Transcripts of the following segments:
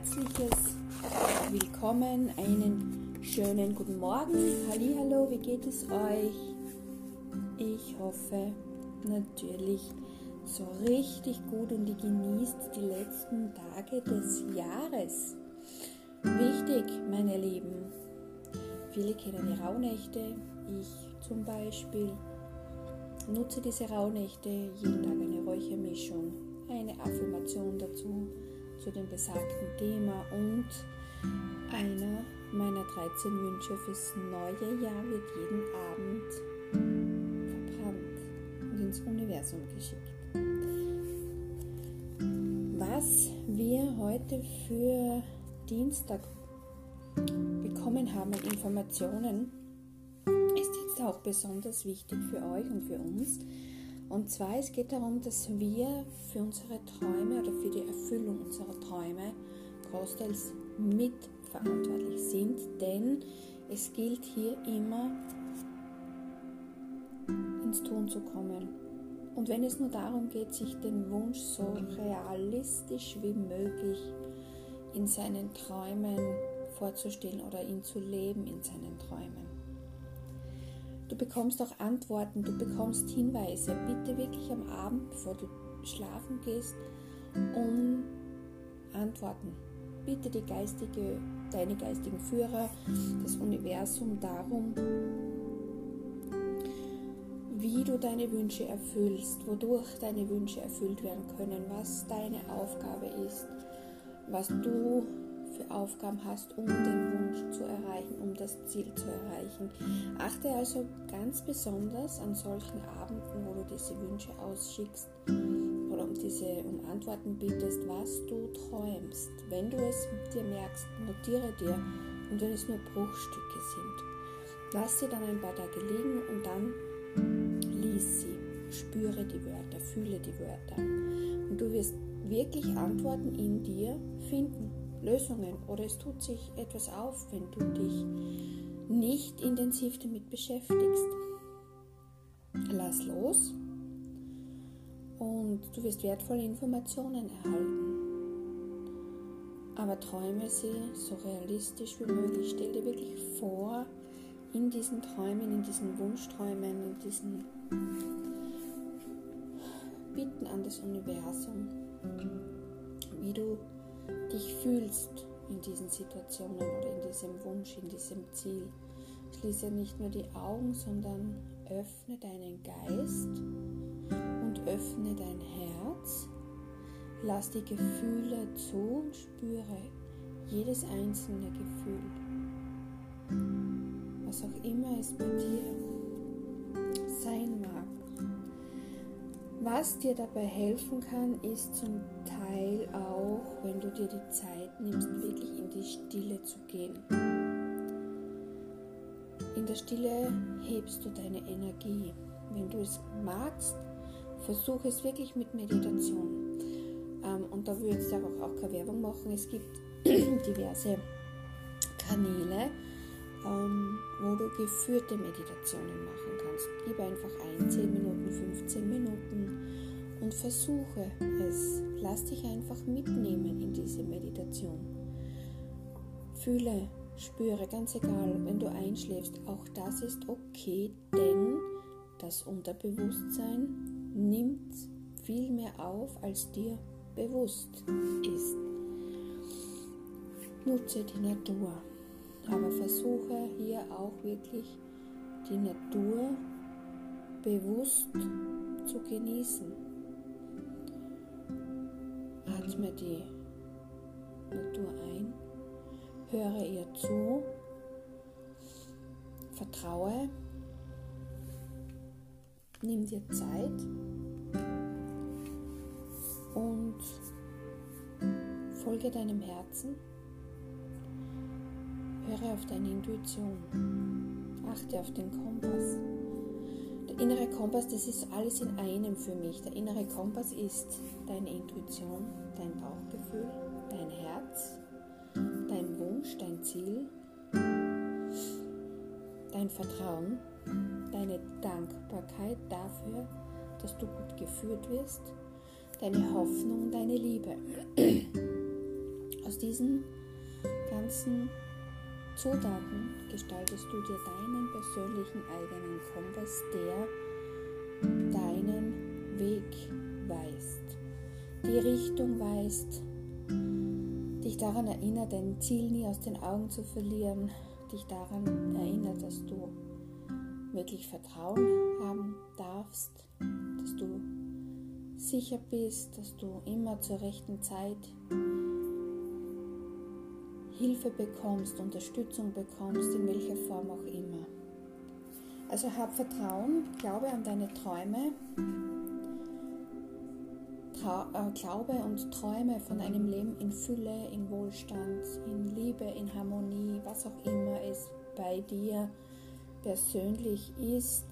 herzliches Willkommen, einen schönen guten Morgen. Hallo, wie geht es euch? Ich hoffe natürlich so richtig gut und ihr genießt die letzten Tage des Jahres. Wichtig, meine Lieben. Viele kennen die Rauhnächte, ich zum Beispiel nutze diese Rauhnächte jeden Tag eine Räuchermischung, eine Affirmation dazu zu dem besagten Thema und einer meiner 13 Wünsche fürs neue Jahr wird jeden Abend verbrannt und ins Universum geschickt. Was wir heute für Dienstag bekommen haben an Informationen, ist jetzt auch besonders wichtig für euch und für uns und zwar, es geht darum, dass wir für unsere Träume oder für die Erfüllung unserer Träume großteils mitverantwortlich sind, denn es gilt hier immer ins Tun zu kommen. Und wenn es nur darum geht, sich den Wunsch so realistisch wie möglich in seinen Träumen vorzustellen oder ihn zu leben in seinen Träumen. Du bekommst auch Antworten, du bekommst Hinweise. Bitte wirklich am Abend, bevor du schlafen gehst, um Antworten. Bitte die geistige, deine geistigen Führer, das Universum darum, wie du deine Wünsche erfüllst, wodurch deine Wünsche erfüllt werden können, was deine Aufgabe ist, was du für Aufgaben hast, um den Wunsch zu erreichen, um das Ziel zu erreichen. Achte also ganz besonders an solchen Abenden, wo du diese Wünsche ausschickst oder um diese um Antworten bittest, was du träumst. Wenn du es dir merkst, notiere dir und wenn es nur Bruchstücke sind, lass sie dann ein paar Tage liegen und dann lies sie. Spüre die Wörter, fühle die Wörter. Und du wirst wirklich Antworten in dir finden. Lösungen oder es tut sich etwas auf, wenn du dich nicht intensiv damit beschäftigst. Lass los und du wirst wertvolle Informationen erhalten. Aber träume sie so realistisch wie möglich. Stell dir wirklich vor, in diesen Träumen, in diesen Wunschträumen, in diesen Bitten an das Universum, wie du dich fühlst in diesen Situationen oder in diesem Wunsch, in diesem Ziel. Schließe nicht nur die Augen, sondern öffne deinen Geist und öffne dein Herz. Lass die Gefühle zu und spüre jedes einzelne Gefühl. Was auch immer es bei dir sein mag. Was dir dabei helfen kann, ist zum Teil auch, wenn du dir die Zeit nimmst, wirklich in die Stille zu gehen. In der Stille hebst du deine Energie. Wenn du es magst, versuche es wirklich mit Meditation. Ähm, und da würde ich einfach auch keine Werbung machen. Es gibt diverse Kanäle, ähm, wo du geführte Meditationen machen kannst. Gib einfach ein, 10 Minuten, 15 Minuten und versuche es. Lass dich einfach mitnehmen in diese Meditation. Fühle, spüre, ganz egal, wenn du einschläfst, auch das ist okay, denn das Unterbewusstsein nimmt viel mehr auf, als dir bewusst ist. Nutze die Natur, aber versuche hier auch wirklich die Natur bewusst zu genießen. Atme die Natur ein, höre ihr zu, vertraue, nimm dir Zeit und folge deinem Herzen, höre auf deine Intuition, achte auf den Kompass innere Kompass, das ist alles in einem für mich. Der innere Kompass ist deine Intuition, dein Bauchgefühl, dein Herz, dein Wunsch, dein Ziel, dein Vertrauen, deine Dankbarkeit dafür, dass du gut geführt wirst, deine Hoffnung, deine Liebe. Aus diesen ganzen Zutaten gestaltest du dir deinen persönlichen eigenen Kompass, der deinen Weg weist, die Richtung weist, dich daran erinnert, dein Ziel nie aus den Augen zu verlieren, dich daran erinnert, dass du wirklich Vertrauen haben darfst, dass du sicher bist, dass du immer zur rechten Zeit Hilfe bekommst, Unterstützung bekommst, in welcher Form auch immer. Also hab Vertrauen, glaube an deine Träume, äh, glaube und träume von einem Leben in Fülle, in Wohlstand, in Liebe, in Harmonie, was auch immer es bei dir persönlich ist.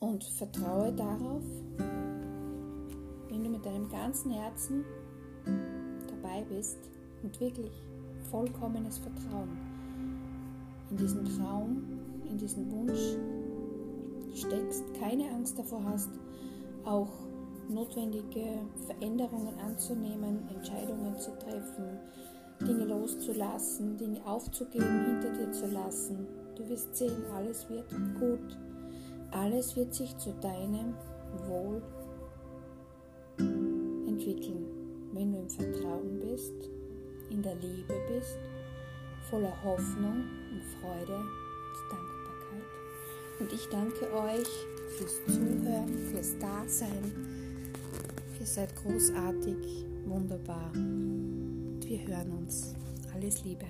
Und vertraue darauf, wenn du mit deinem ganzen Herzen dabei bist und wirklich vollkommenes Vertrauen in diesen Traum, in diesen Wunsch steckst, keine Angst davor hast, auch notwendige Veränderungen anzunehmen, Entscheidungen zu treffen, Dinge loszulassen, Dinge aufzugeben, hinter dir zu lassen. Du wirst sehen, alles wird gut. Alles wird sich zu deinem Wohl entwickeln, wenn du im Vertrauen bist, in der Liebe bist, voller Hoffnung und Freude und Dankbarkeit. Und ich danke euch fürs Zuhören, fürs Dasein Ihr seid großartig, wunderbar. Wir hören uns. Alles Liebe.